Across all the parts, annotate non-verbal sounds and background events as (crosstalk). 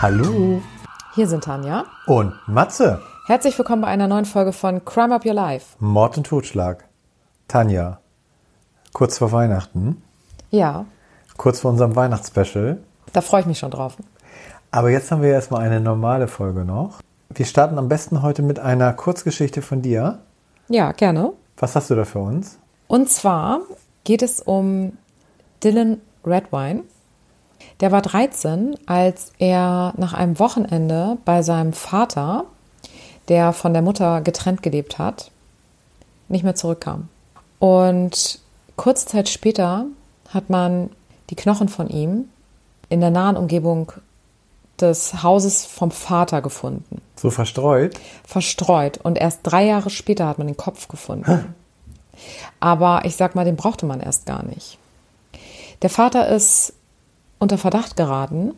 Hallo Hier sind Tanja. und Matze. Herzlich willkommen bei einer neuen Folge von Crime Up Your Life. Mord und Totschlag. Tanja, kurz vor Weihnachten, Ja, kurz vor unserem Weihnachtsspecial. da freue ich mich schon drauf. Aber jetzt haben wir erstmal eine normale Folge noch. Wir starten am besten heute mit einer Kurzgeschichte von dir. Ja, gerne. Was hast du da für uns? Und zwar geht es um Dylan Redwine. Der war 13, als er nach einem Wochenende bei seinem Vater, der von der Mutter getrennt gelebt hat, nicht mehr zurückkam. Und kurze Zeit später hat man die Knochen von ihm in der nahen Umgebung des Hauses vom Vater gefunden. So verstreut? Verstreut. Und erst drei Jahre später hat man den Kopf gefunden. Aber ich sag mal, den brauchte man erst gar nicht. Der Vater ist unter Verdacht geraten.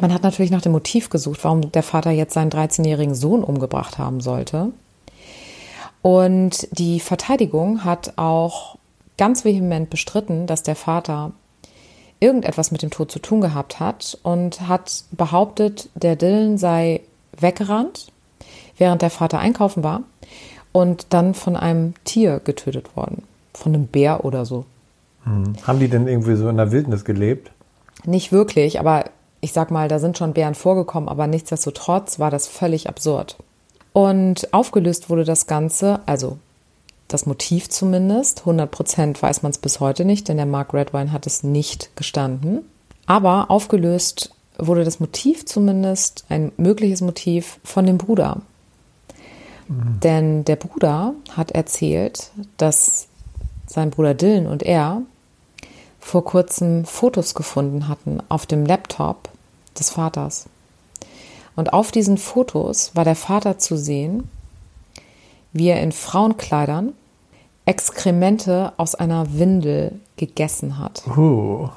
Man hat natürlich nach dem Motiv gesucht, warum der Vater jetzt seinen 13-jährigen Sohn umgebracht haben sollte. Und die Verteidigung hat auch ganz vehement bestritten, dass der Vater irgendetwas mit dem Tod zu tun gehabt hat und hat behauptet, der Dylan sei weggerannt, während der Vater einkaufen war und dann von einem Tier getötet worden. Von einem Bär oder so. Haben die denn irgendwie so in der Wildnis gelebt? Nicht wirklich, aber ich sag mal, da sind schon Bären vorgekommen, aber nichtsdestotrotz war das völlig absurd. Und aufgelöst wurde das Ganze, also das Motiv zumindest, 100 Prozent weiß man es bis heute nicht, denn der Mark Redwine hat es nicht gestanden. Aber aufgelöst wurde das Motiv zumindest, ein mögliches Motiv von dem Bruder. Denn der Bruder hat erzählt, dass sein Bruder Dylan und er vor kurzem Fotos gefunden hatten auf dem Laptop des Vaters. Und auf diesen Fotos war der Vater zu sehen, wie er in Frauenkleidern Exkremente aus einer Windel gegessen hat. Uh,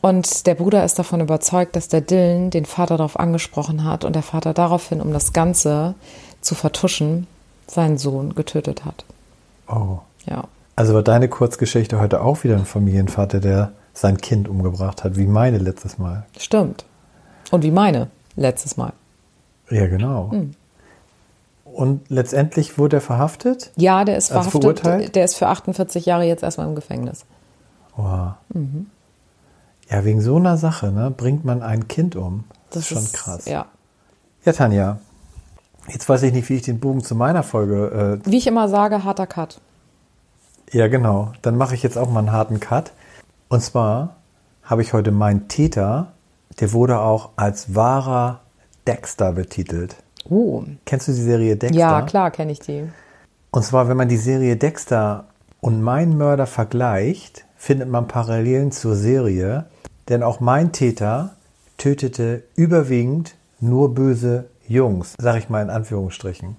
Und der Bruder ist davon überzeugt, dass der Dylan den Vater darauf angesprochen hat und der Vater daraufhin, um das Ganze zu vertuschen, seinen Sohn getötet hat. oh. Ja. Also war deine Kurzgeschichte heute auch wieder ein Familienvater, der sein Kind umgebracht hat, wie meine letztes Mal. Stimmt. Und wie meine letztes Mal. Ja, genau. Und letztendlich wurde er verhaftet? Ja, der ist Also verhaftet. verurteilt? Der ist für 48 Jahre jetzt erstmal im Gefängnis. Wow. Ja, wegen so einer Sache ne, bringt man ein Kind um. Das, ist schon krass. Ja. Ja, Tanja, jetzt weiß ich nicht, wie ich den Bogen zu meiner Folge. Wie ich immer sage, harter Cut. Ja, genau. Dann mache ich jetzt auch mal einen harten Cut. Und zwar habe ich heute meinen Täter, der wurde auch als wahrer Dexter betitelt. Oh. Kennst du die Serie Dexter? Ja, klar kenne ich die. Und zwar, wenn man die Serie Dexter und Mein Mörder vergleicht, findet man Parallelen zur Serie, denn auch mein Täter tötete überwiegend nur böse Jungs, sag ich mal in Anführungsstrichen.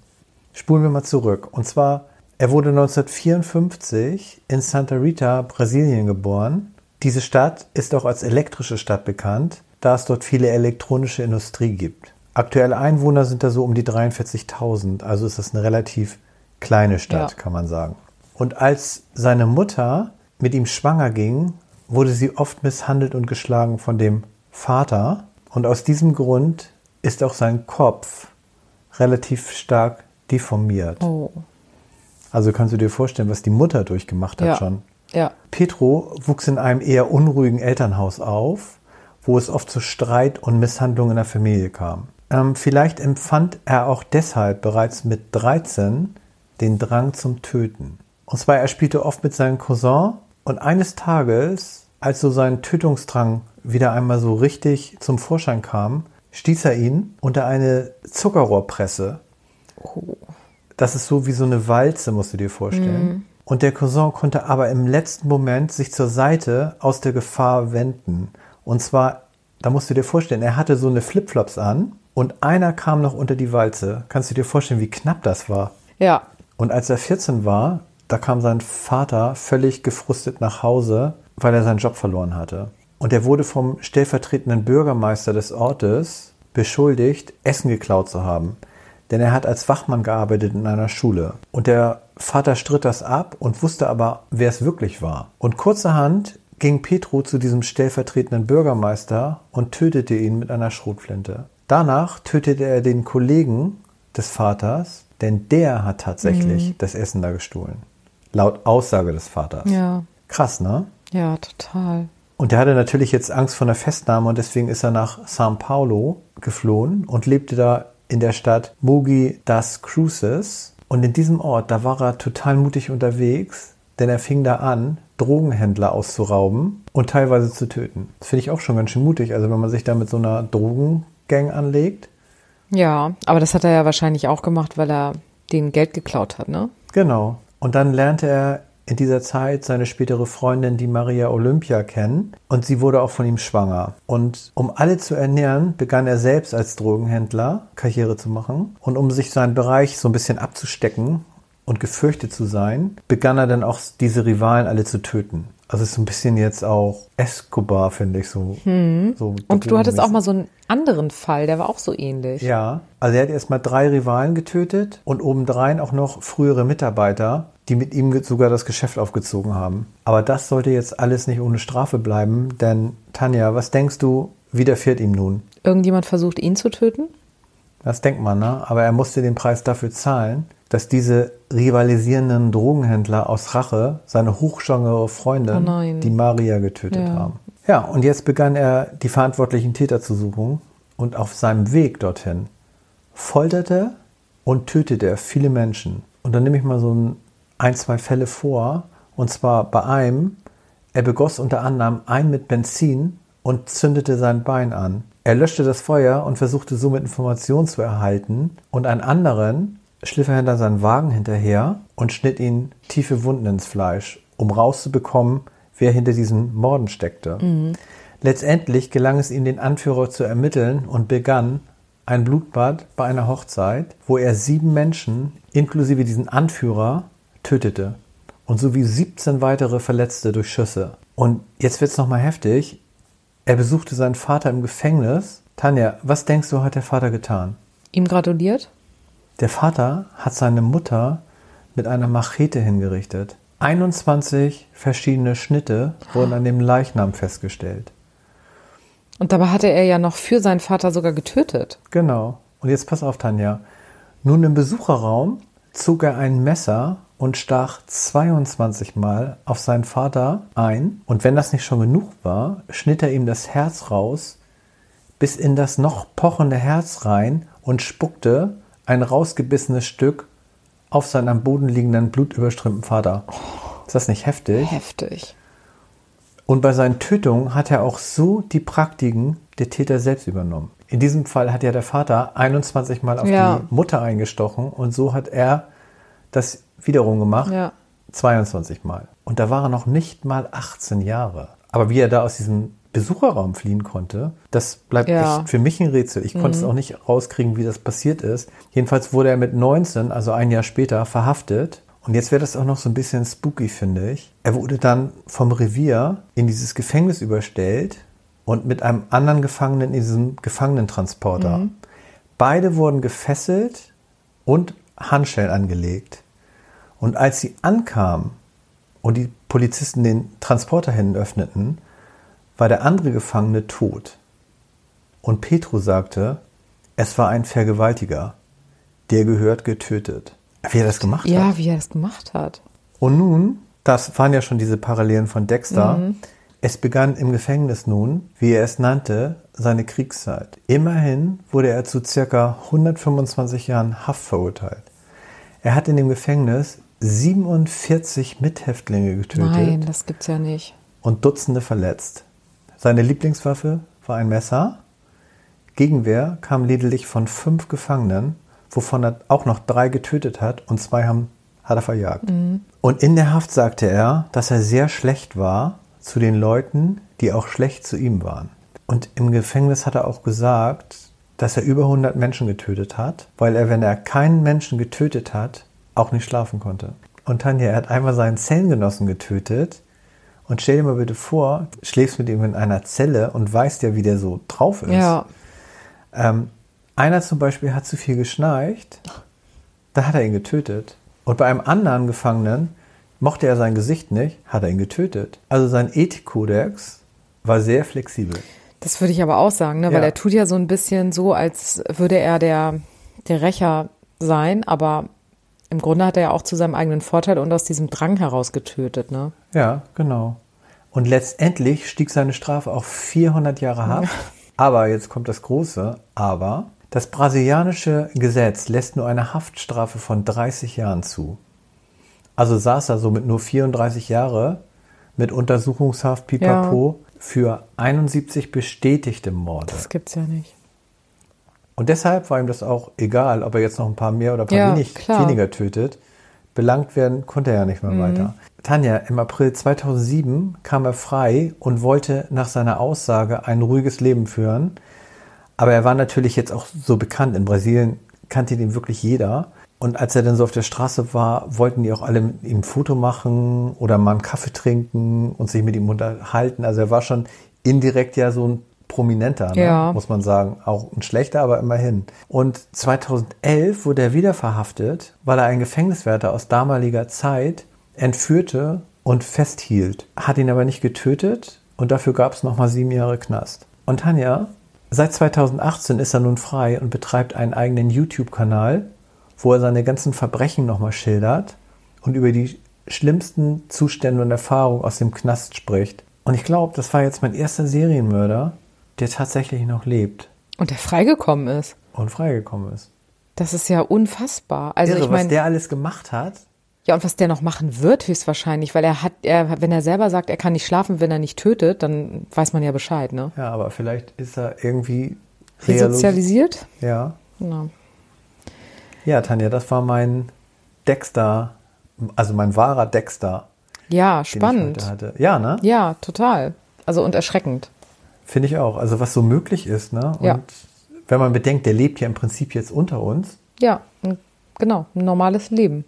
Spulen wir mal zurück. Und zwar, er wurde 1954 in Santa Rita, Brasilien geboren. Diese Stadt ist auch als elektrische Stadt bekannt, da es dort viele elektronische Industrie gibt. Aktuelle Einwohner sind da so um die 43.000, also ist das eine relativ kleine Stadt, Ja. kann man sagen. Und als seine Mutter mit ihm schwanger ging, wurde sie oft misshandelt und geschlagen von dem Vater. Und aus diesem Grund ist auch sein Kopf relativ stark deformiert. Oh. Also kannst du dir vorstellen, was die Mutter durchgemacht hat Ja. schon. Ja. Petro wuchs in einem eher unruhigen Elternhaus auf, wo es oft zu Streit und Misshandlungen in der Familie kam. Ähm, vielleicht empfand er auch deshalb bereits mit 13 den Drang zum Töten. Und zwar, er spielte oft mit seinem Cousin und eines Tages, als so sein Tötungsdrang wieder einmal so richtig zum Vorschein kam, stieß er ihn unter eine Zuckerrohrpresse. Das ist so wie so eine Walze, musst du dir vorstellen. Und der Cousin konnte aber im letzten Moment sich zur Seite aus der Gefahr wenden. Und zwar, da musst du dir vorstellen, er hatte so eine Flipflops an und einer kam noch unter die Walze. Kannst du dir vorstellen, wie knapp das war? Ja. Und als er 14 war, da kam sein Vater völlig gefrustet nach Hause, weil er seinen Job verloren hatte. Und er wurde vom stellvertretenden Bürgermeister des Ortes beschuldigt, Essen geklaut zu haben. Denn er hat als Wachmann gearbeitet in einer Schule. Und der Vater stritt das ab und wusste aber, wer es wirklich war. Und kurzerhand ging Petro zu diesem stellvertretenden Bürgermeister und tötete ihn mit einer Schrotflinte. Danach tötete er den Kollegen des Vaters, denn der hat tatsächlich das Essen da gestohlen. Laut Aussage des Vaters. Ja. Krass, ne? Ja, total. Und der hatte natürlich jetzt Angst vor einer Festnahme und deswegen ist er nach São Paulo geflohen und lebte da in der Stadt Mogi das Cruces. Und in diesem Ort, da war er total mutig unterwegs, denn er fing da an, Drogenhändler auszurauben und teilweise zu töten. Das finde ich auch schon ganz schön mutig. Also wenn man sich da mit so einer Drogengang anlegt. Ja, aber das hat er ja wahrscheinlich auch gemacht, weil er denen Geld geklaut hat, ne? Genau. Und dann lernte er in dieser Zeit seine spätere Freundin, die Maria Olympia, kennen. Und sie wurde auch von ihm schwanger. Und um alle zu ernähren, begann er selbst als Drogenhändler Karriere zu machen. Und um sich seinen Bereich so ein bisschen abzustecken und gefürchtet zu sein, begann er dann auch diese Rivalen alle zu töten. Also es ist so ein bisschen jetzt auch Escobar, finde ich so. so Und du hattest auch mal so einen anderen Fall, der war auch so ähnlich. Ja, also er hat erstmal drei Rivalen getötet und obendrein auch noch frühere Mitarbeiter, die mit ihm sogar das Geschäft aufgezogen haben. Aber das sollte jetzt alles nicht ohne Strafe bleiben, denn Tanja, was denkst du, widerfährt ihm nun? Irgendjemand versucht, ihn zu töten? Das denkt man, ne? Aber er musste den Preis dafür zahlen, dass diese rivalisierenden Drogenhändler aus Rache seine hochschwangere Oh Freundin, nein. die Maria, getötet Ja. haben. Ja, und jetzt begann er, die verantwortlichen Täter zu suchen und auf seinem Weg dorthin folterte und tötete er viele Menschen. Und dann nehme ich mal so ein, ein, zwei Fälle vor. Und zwar bei einem, er begoss unter anderem einen mit Benzin und zündete sein Bein an. Er löschte das Feuer und versuchte somit Informationen zu erhalten. Und einen anderen schliff er hinter seinen Wagen hinterher und schnitt ihn tiefe Wunden ins Fleisch, um rauszubekommen, wer hinter diesen Morden steckte. Letztendlich gelang es ihm, den Anführer zu ermitteln und begann ein Blutbad bei einer Hochzeit, wo er sieben Menschen, inklusive diesen Anführer, tötete und sowie 17 weitere verletzte durch Schüsse. Und jetzt wird's noch mal heftig. Er besuchte seinen Vater im Gefängnis. Tanja, was denkst du, hat der Vater getan? Ihm gratuliert? Der Vater hat seine Mutter mit einer Machete hingerichtet. 21 verschiedene Schnitte wurden an dem Leichnam festgestellt. Und dabei hatte er ja noch für seinen Vater sogar getötet. Genau. Und jetzt pass auf, Tanja. Nun im Besucherraum zog er ein Messer und stach 22 Mal auf seinen Vater ein. Und wenn das nicht schon genug war, schnitt er ihm das Herz raus, bis in das noch pochende Herz rein und spuckte ein rausgebissenes Stück auf seinen am Boden liegenden blutüberströmten Vater. Ist das nicht heftig? Heftig. Und bei seinen Tötungen hat er auch so die Praktiken der Täter selbst übernommen. In diesem Fall hat ja der Vater 21 Mal auf Ja. die Mutter eingestochen und so hat er das wiederum gemacht, Ja. 22 Mal. Und da war er noch nicht mal 18 Jahre. Aber wie er da aus diesem Besucherraum fliehen konnte, das bleibt Ja. Mhm. echt für mich ein Rätsel. Ich konnte es auch nicht rauskriegen, wie das passiert ist. Jedenfalls wurde er mit 19, also ein Jahr später, verhaftet. Und jetzt wird das auch noch so ein bisschen spooky, finde ich. Er wurde dann vom Revier in dieses Gefängnis überstellt und mit einem anderen Gefangenen in diesem Gefangenentransporter. Beide wurden gefesselt und Handschellen angelegt. Und als sie ankamen und die Polizisten den Transporter hinten öffneten, war der andere Gefangene tot. Und Petro sagte, es war ein Vergewaltiger. Der gehört getötet. Wie er das gemacht hat. Ja, wie er das gemacht hat. Und nun, das waren ja schon diese Parallelen von Dexter, es begann im Gefängnis nun, wie er es nannte, seine Kriegszeit. Immerhin wurde er zu circa 125 Jahren Haft verurteilt. Er hat in dem Gefängnis 47 Mithäftlinge getötet Nein, das gibt's ja nicht. und Dutzende verletzt. Seine Lieblingswaffe war ein Messer. Gegenwehr kam lediglich von fünf Gefangenen, wovon er auch noch drei getötet hat und zwei haben, hat er verjagt. Und in der Haft sagte er, dass er sehr schlecht war zu den Leuten, die auch schlecht zu ihm waren. Und im Gefängnis hat er auch gesagt, dass er über 100 Menschen getötet hat, weil er, wenn er keinen Menschen getötet hat, auch nicht schlafen konnte. Und Tanja, er hat einmal seinen Zellengenossen getötet. Und stell dir mal bitte vor, schläfst mit ihm in einer Zelle und weißt ja, wie der so drauf ist. Ja. Ähm, einer zum Beispiel hat zu viel geschnarcht, da hat er ihn getötet. Und bei einem anderen Gefangenen, Mochte er sein Gesicht nicht, hat er ihn getötet. Also sein Ethikkodex war sehr flexibel. Das würde ich aber auch sagen, ne? weil Ja. er tut ja so ein bisschen so, als würde er der, der Rächer sein, aber im Grunde hat er ja auch zu seinem eigenen Vorteil und aus diesem Drang heraus getötet. Ne? Ja, genau. Und letztendlich stieg seine Strafe auf 400 Jahre Haft. Aber jetzt kommt das Große, aber das brasilianische Gesetz lässt nur eine Haftstrafe von 30 Jahren zu. Also saß er somit nur 34 Jahre mit Untersuchungshaft pipapo für 71 bestätigte Morde. Das gibt's ja nicht. Und deshalb war ihm das auch egal, ob er jetzt noch ein paar mehr oder ein paar Ja, wenig, weniger tötet. Belangt werden konnte er ja nicht mehr Mhm. weiter. Tanja, im April 2007 kam er frei und wollte nach seiner Aussage ein ruhiges Leben führen. Aber er war natürlich jetzt auch so bekannt. In Brasilien kannte ihn wirklich jeder. Und als er dann so auf der Straße war, wollten die auch alle mit ihm ein Foto machen oder mal einen Kaffee trinken und sich mit ihm unterhalten. Also er war schon indirekt ja so ein Prominenter, ne? Ja. muss man sagen. Auch ein schlechter, aber immerhin. Und 2011 wurde er wieder verhaftet, weil er einen Gefängniswärter aus damaliger Zeit entführte und festhielt. Hat ihn aber nicht getötet und dafür gab es nochmal sieben Jahre Knast. Und Tanja, seit 2018 ist er nun frei und betreibt einen eigenen YouTube-Kanal, wo er seine ganzen Verbrechen nochmal schildert und über die schlimmsten Zustände und Erfahrungen aus dem Knast spricht. Und ich glaube, das war jetzt mein erster Serienmörder, der tatsächlich noch lebt Und der freigekommen ist. und freigekommen ist. Das ist ja unfassbar. Also Irre, ich was meine, der alles gemacht hat. ja und was der noch machen wird höchstwahrscheinlich, weil er hat, er, wenn er selber sagt, er kann nicht schlafen, wenn er nicht tötet, dann weiß man ja Bescheid, ne? Ja, aber vielleicht ist er irgendwie Resozialisiert? Ja. Genau. Ja, Tanja, das war mein Dexter, also mein wahrer Dexter, Ja, spannend. Ja, ne? Ja, total. Also und erschreckend. Finde ich auch. Also was so möglich ist, ne? Und Ja. wenn man bedenkt, der lebt ja im Prinzip jetzt unter uns. Ja, genau, ein normales Leben.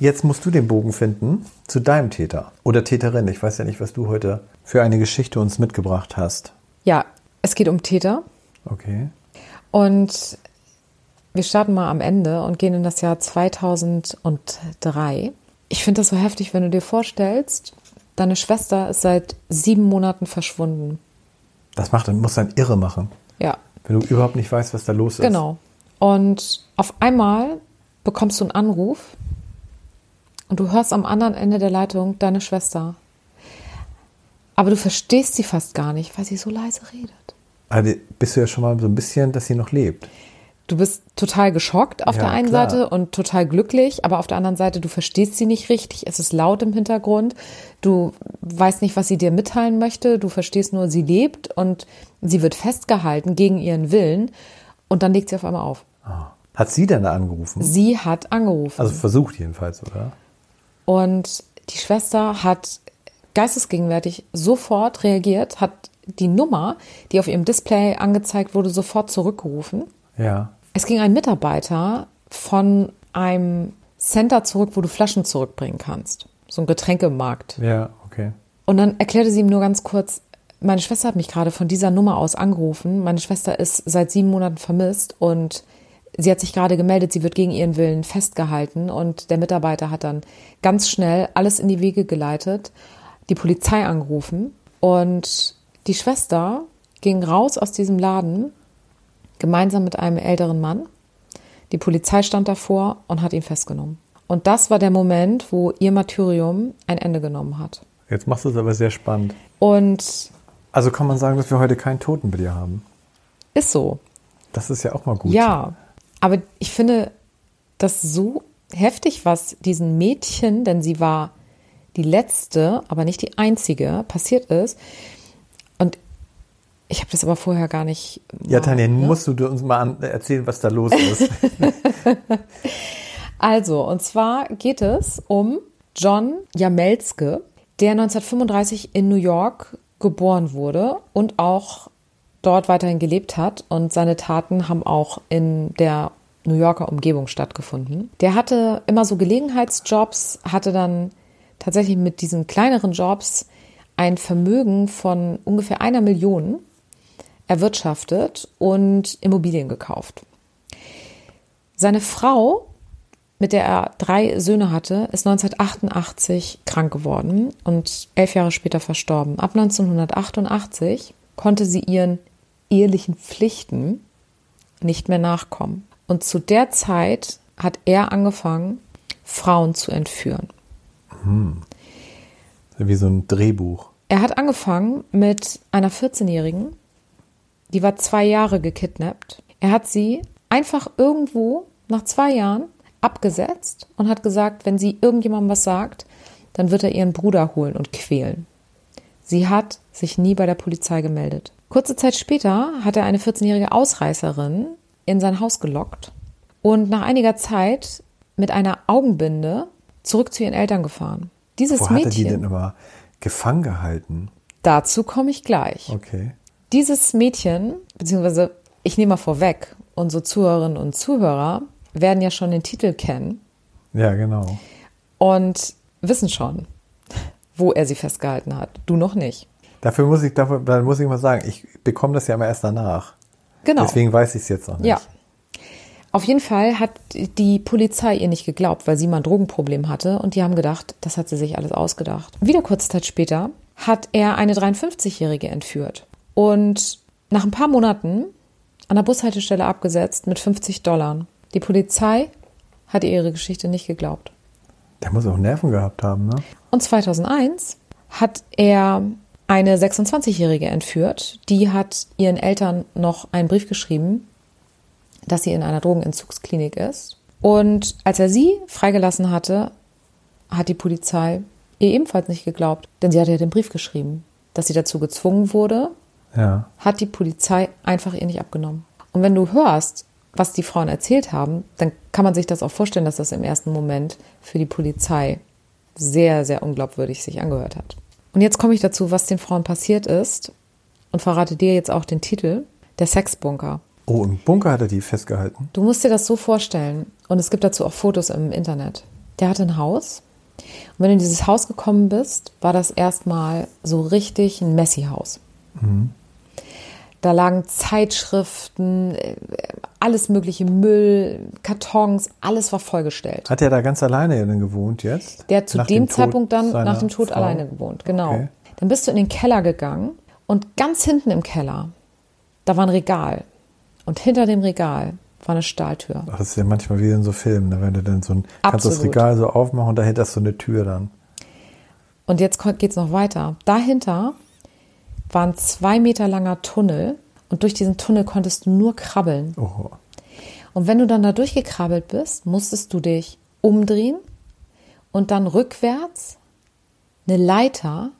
Jetzt musst du den Bogen finden zu deinem Täter oder Täterin. Ich weiß ja nicht, was du heute für eine Geschichte uns mitgebracht hast. Ja, es geht um Täter Okay. und wir starten mal am Ende und gehen in das Jahr 2003. Ich finde das so heftig, wenn du dir vorstellst, deine Schwester ist seit sieben Monaten verschwunden. Das macht, muss dann irre machen, Ja, wenn du überhaupt nicht weißt, was da los ist. genau. Und auf einmal bekommst du einen Anruf und du hörst am anderen Ende der Leitung deine Schwester. Aber du verstehst sie fast gar nicht, weil sie so leise redet. Also bist du ja schon mal so ein bisschen, dass sie noch lebt. Du bist total geschockt auf Ja, der einen klar. Seite und total glücklich, aber auf der anderen Seite, du verstehst sie nicht richtig, es ist laut im Hintergrund, du weißt nicht, was sie dir mitteilen möchte, du verstehst nur, sie lebt und sie wird festgehalten gegen ihren Willen und dann legt sie auf einmal auf. Hat sie denn da angerufen? Sie hat angerufen Also versucht jedenfalls, oder? und die Schwester hat geistesgegenwärtig sofort reagiert, hat die Nummer, die auf ihrem Display angezeigt wurde, sofort zurückgerufen. Ja. Es ging ein Mitarbeiter von einem Center zurück, wo du Flaschen zurückbringen kannst. So ein Getränkemarkt. Ja, okay. Und dann erklärte sie ihm nur ganz kurz, meine Schwester hat mich gerade von dieser Nummer aus angerufen. Meine Schwester ist seit sieben Monaten vermisst und sie hat sich gerade gemeldet, sie wird gegen ihren Willen festgehalten. Und der Mitarbeiter hat dann ganz schnell alles in die Wege geleitet, die Polizei angerufen. Und die Schwester ging raus aus diesem Laden gemeinsam mit einem älteren Mann. Die Polizei stand davor und hat ihn festgenommen. Und das war der Moment, wo ihr Martyrium ein Ende genommen hat. Jetzt machst du es aber sehr spannend. Und Also kann man sagen, dass wir heute keinen Toten bei dir haben. ist so. Das ist ja auch mal gut. Ja. Aber ich finde das so heftig, was diesen Mädchen, denn sie war die letzte, aber nicht die einzige, passiert ist. Ich habe das aber vorher gar nicht. Ja, mal, Tanja, ne? musst du uns mal an, erzählen, was da los ist. (laughs) (laughs) Also, und zwar geht es um John Jamelske, der 1935 in New York geboren wurde und auch dort weiterhin gelebt hat. Und seine Taten haben auch in der New Yorker Umgebung stattgefunden. Der hatte immer so Gelegenheitsjobs, hatte dann tatsächlich mit diesen kleineren Jobs ein Vermögen von ungefähr einer Million erwirtschaftet und Immobilien gekauft. Seine Frau mit der er drei Söhne hatte, ist 1988 krank geworden und elf Jahre später verstorben. Ab 1988 konnte sie ihren ehelichen Pflichten nicht mehr nachkommen. Und zu der Zeit hat er angefangen, Frauen zu entführen. Wie so ein Drehbuch. Er hat angefangen mit einer 14-Jährigen, die war zwei Jahre gekidnappt. Er hat sie einfach irgendwo nach zwei Jahren abgesetzt und hat gesagt, wenn sie irgendjemandem was sagt, dann wird er ihren Bruder holen und quälen. Sie hat sich nie bei der Polizei gemeldet. Kurze Zeit später hat er eine 14-jährige Ausreißerin in sein Haus gelockt und nach einiger Zeit mit einer Augenbinde zurück zu ihren Eltern gefahren. Dieses Wo hat er die Mädchen, denn immer gefangen gehalten? dazu komme ich gleich. Okay. Dieses Mädchen, beziehungsweise ich nehme mal vorweg, unsere Zuhörerinnen und Zuhörer werden ja schon den Titel kennen Ja, genau. und wissen schon, wo er sie festgehalten hat. Du noch nicht. Dafür muss ich, dafür, dann muss ich mal sagen, ich bekomme das ja immer erst danach. Genau. Deswegen weiß ich es jetzt noch nicht. Ja. Auf jeden Fall hat die Polizei ihr nicht geglaubt, weil sie mal ein Drogenproblem hatte und die haben gedacht, das hat sie sich alles ausgedacht. Wieder kurze Zeit später hat er eine 53-Jährige entführt und nach ein paar Monaten an der Bushaltestelle abgesetzt mit 50 Dollar. Die Polizei hat ihr ihre Geschichte nicht geglaubt. Der muss auch Nerven gehabt haben, ne? Und 2001 hat er eine 26-Jährige entführt. Die hat ihren Eltern noch einen Brief geschrieben, dass sie in einer Drogenentzugsklinik ist. Und als er sie freigelassen hatte, hat die Polizei ihr ebenfalls nicht geglaubt, denn sie hatte ja den Brief geschrieben. Dass sie dazu gezwungen wurde, Ja. hat die Polizei einfach ihr nicht abgenommen. Und wenn du hörst, was die Frauen erzählt haben, dann kann man sich das auch vorstellen, dass das im ersten Moment für die Polizei sehr, sehr unglaubwürdig sich angehört hat. Und jetzt komme ich dazu, was den Frauen passiert ist und verrate dir jetzt auch den Titel, der Sexbunker. Oh, im Bunker hat er die festgehalten. Du musst dir das so vorstellen, und es gibt dazu auch Fotos im Internet. Der hatte ein Haus. Und wenn du in dieses Haus gekommen bist, war das erstmal so richtig ein Messi-Haus. Da lagen Zeitschriften, äh, alles mögliche Müll, Kartons, alles war vollgestellt. Hat er da ganz alleine gewohnt jetzt? Der hat zu Nach dem, Tod Zeitpunkt dann nach dem Tod Frau? alleine gewohnt. Genau. Okay. Dann bist du in den Keller gegangen und ganz hinten im Keller, da war ein Regal. Und hinter dem Regal war eine Stahltür. Ach, das ist ja manchmal wie in so Filmen, ne? wenn du dann so ein, kannst das. Regal so aufmachen und dahinter ist so eine Tür dann. Und jetzt ko- geht's noch weiter. Dahinter war ein zwei Meter langer Tunnel und durch diesen Tunnel konntest du nur krabbeln. Oh, Und wenn du dann da durchgekrabbelt bist, musstest du dich umdrehen und dann rückwärts eine Leiter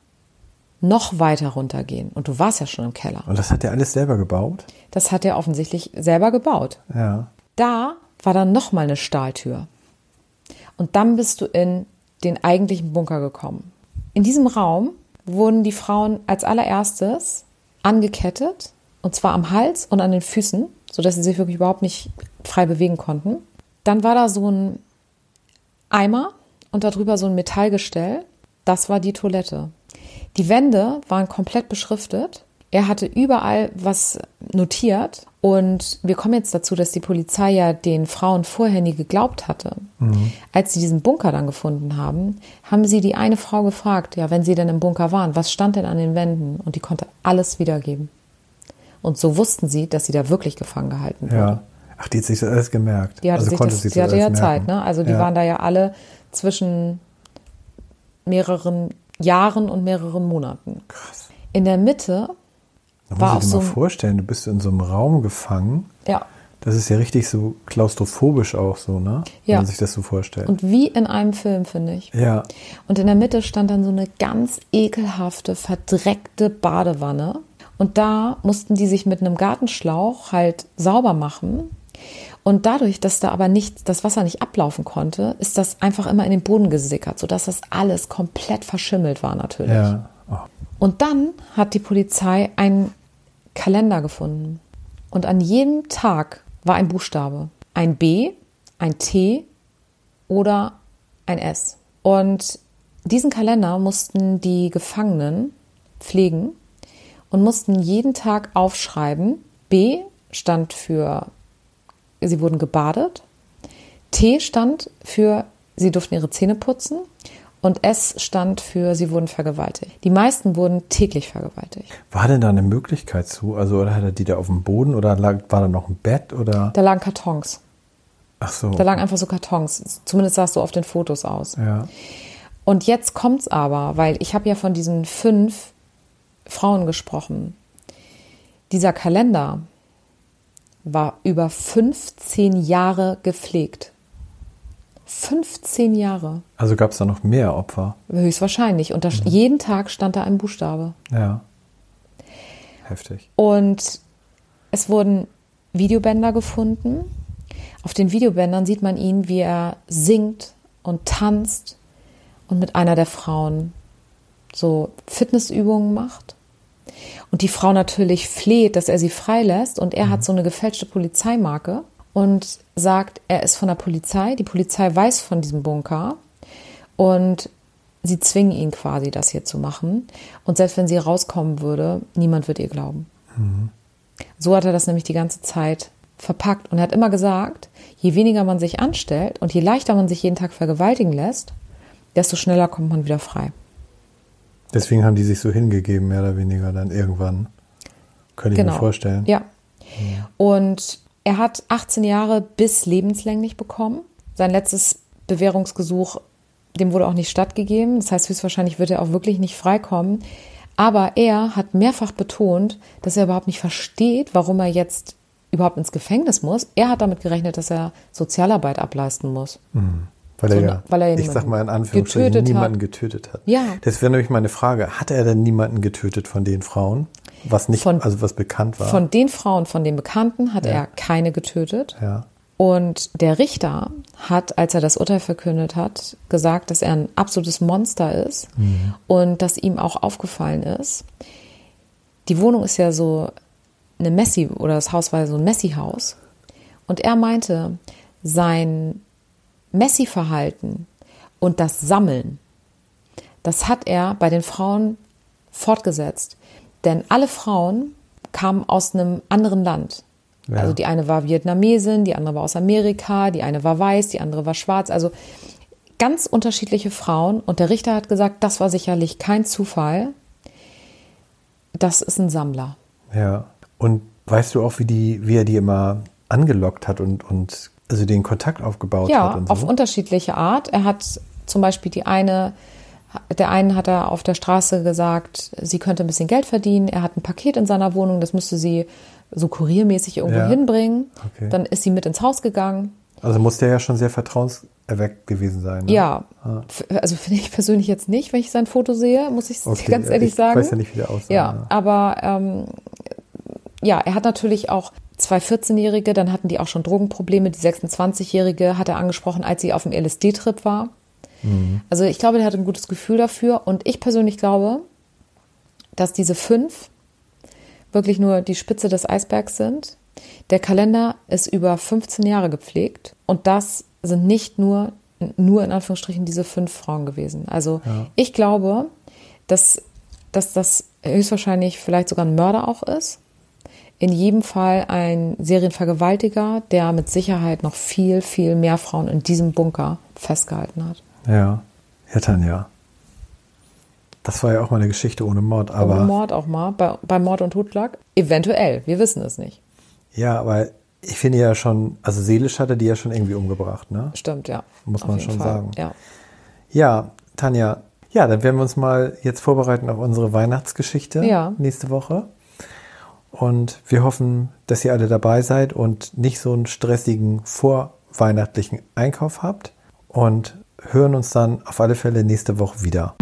noch weiter runtergehen. Und du warst ja schon im Keller. und das hat er alles selber gebaut? Das hat er offensichtlich selber gebaut. Ja. Da war dann noch mal eine Stahltür. Und dann bist du in den eigentlichen Bunker gekommen. In diesem Raum wurden die Frauen als allererstes angekettet, und zwar am Hals und an den Füßen, sodass sie sich wirklich überhaupt nicht frei bewegen konnten. Dann war da so ein Eimer und darüber so ein Metallgestell. Das war die Toilette. Die Wände waren komplett beschriftet. Er hatte überall was notiert. Und wir kommen jetzt dazu, dass die Polizei ja den Frauen vorher nie geglaubt hatte. Als sie diesen Bunker dann gefunden haben, haben sie die eine Frau gefragt, ja, wenn sie denn im Bunker waren, was stand denn an den Wänden? Und die konnte alles wiedergeben. Und so wussten sie, dass sie da wirklich gefangen gehalten wurde. Ja. Ach, die hat sich das alles gemerkt. Die hatte, also das, sich die das hatte ja Zeit, ne? Also die ja. waren da ja alle zwischen mehreren Jahren und mehreren Monaten. Krass. In der Mitte Da war muss ich mal so ein- vorstellen, du bist in so einem Raum gefangen. Ja. Das ist ja richtig so klaustrophobisch auch so, ne? Wenn Ja. man sich das so vorstellt. Und wie in einem Film, finde ich. ja. Und in der Mitte stand dann so eine ganz ekelhafte, verdreckte Badewanne. Und da mussten die sich mit einem Gartenschlauch halt sauber machen. Und dadurch, dass da aber nicht, das Wasser nicht ablaufen konnte, ist das einfach immer in den Boden gesickert, sodass das alles komplett verschimmelt war natürlich. Ja. Oh. Und dann hat die Polizei einen Kalender gefunden. Und an jedem Tag war ein Buchstabe. Ein B, ein T oder ein S. Und diesen Kalender mussten die Gefangenen pflegen und mussten jeden Tag aufschreiben. B stand für, sie wurden gebadet. T stand für, sie durften ihre Zähne putzen. Und S stand für, sie wurden vergewaltigt. Die meisten wurden täglich vergewaltigt. War denn da eine Möglichkeit zu? Also, oder hat er die da auf dem Boden oder lag, war da noch ein Bett oder? Da lagen Kartons. Ach so. Da lagen einfach so Kartons. Zumindest sah es so auf den Fotos aus. Ja. Und jetzt kommt's aber, weil ich habe ja von diesen fünf Frauen gesprochen. Dieser Kalender war über 15 Jahre gepflegt. 15 Jahre. Also gab es da noch mehr Opfer? Höchstwahrscheinlich. Und da, jeden Tag stand da ein Buchstabe. Ja. Heftig. Und es wurden Videobänder gefunden. Auf den Videobändern sieht man ihn, wie er singt und tanzt und mit einer der Frauen so Fitnessübungen macht. Und die Frau natürlich fleht, dass er sie freilässt. Und er hat so eine gefälschte Polizeimarke und sagt, er ist von der Polizei. Die Polizei weiß von diesem Bunker. Und sie zwingen ihn quasi, das hier zu machen. Und selbst wenn sie rauskommen würde, niemand wird ihr glauben. So hat er das nämlich die ganze Zeit verpackt und er hat immer gesagt, je weniger man sich anstellt und je leichter man sich jeden Tag vergewaltigen lässt, desto schneller kommt man wieder frei. Deswegen haben die sich so hingegeben, mehr oder weniger dann irgendwann. Könnte ich mir vorstellen. Ja. Und er hat 18 Jahre bis lebenslänglich bekommen. Sein letztes Bewährungsgesuch, dem wurde auch nicht stattgegeben. Das heißt, höchstwahrscheinlich wird er auch wirklich nicht freikommen. Aber er hat mehrfach betont, dass er überhaupt nicht versteht, warum er jetzt überhaupt ins Gefängnis muss. Er hat damit gerechnet, dass er Sozialarbeit ableisten muss. Mhm. Weil, So, er ja, weil er ich sag mal in Anführungsstrichen, getötet niemanden hat. getötet hat. Ja. Das wäre nämlich meine Frage. Hat er denn niemanden getötet von den Frauen? Was nicht, Von- also was bekannt war? Von den Frauen, von den Bekannten, hat Ja. er keine getötet. ja. Und der Richter hat, als er das Urteil verkündet hat, gesagt, dass er ein absolutes Monster ist und dass ihm auch aufgefallen ist, die Wohnung ist ja so eine Messi oder das Haus war ja so ein Messi-Haus. Und er meinte, sein Messi-Verhalten und das Sammeln, das hat er bei den Frauen fortgesetzt. Denn alle Frauen kamen aus einem anderen Land. Ja. Also die eine war Vietnamesin, die andere war aus Amerika, die eine war weiß, die andere war schwarz. Also ganz unterschiedliche Frauen. Und der Richter hat gesagt, das war sicherlich kein Zufall. Das ist ein Sammler. Ja. Und weißt du auch, wie die, wie er die immer angelockt hat und, und also den Kontakt aufgebaut hat Ja, so? auf unterschiedliche Art. Er hat zum Beispiel die eine, der einen hat er auf der Straße gesagt, sie könnte ein bisschen Geld verdienen. Er hat ein Paket in seiner Wohnung, das müsste sie so kuriermäßig irgendwo Ja. hinbringen. Okay. Dann ist sie mit ins Haus gegangen. Also muss der ja schon sehr vertrauenserweckt gewesen sein. Ne? Ja, F- also finde ich persönlich jetzt nicht, wenn ich sein Foto sehe, muss ich Okay, ganz ja, ehrlich ich sagen. weiß ja nicht, wie der aussah, Ja, ja. aber ähm, ja, er hat natürlich auch zwei 14-Jährige, dann hatten die auch schon Drogenprobleme. Die 26-Jährige hat er angesprochen, als sie auf dem LSD-Trip war. Mhm. Also ich glaube, der hat ein gutes Gefühl dafür. Und ich persönlich glaube, dass diese fünf wirklich nur die Spitze des Eisbergs sind. Der Kalender ist über 15 Jahre gepflegt und das sind nicht nur, nur in Anführungsstrichen diese fünf Frauen gewesen. Also ich glaube, dass, dass das höchstwahrscheinlich vielleicht sogar ein Mörder auch ist. In jedem Fall ein Serienvergewaltiger, der mit Sicherheit noch viel, viel mehr Frauen in diesem Bunker festgehalten hat. Ja. Ja, Tanja. Das war ja auch mal eine Geschichte ohne Mord, aber. Ohne Mord auch mal, bei, bei Mord und Totschlag. Eventuell, wir wissen es nicht. Ja, aber ich finde ja schon, also seelisch hat er die ja schon irgendwie umgebracht, ne? Stimmt, ja. Muss Auf man schon Fall. sagen. Ja. Ja, Tanja. Ja, dann werden wir uns mal jetzt vorbereiten auf unsere Weihnachtsgeschichte Ja. nächste Woche. Und wir hoffen, dass ihr alle dabei seid und nicht so einen stressigen vorweihnachtlichen Einkauf habt. Und hören uns dann auf alle Fälle nächste Woche wieder.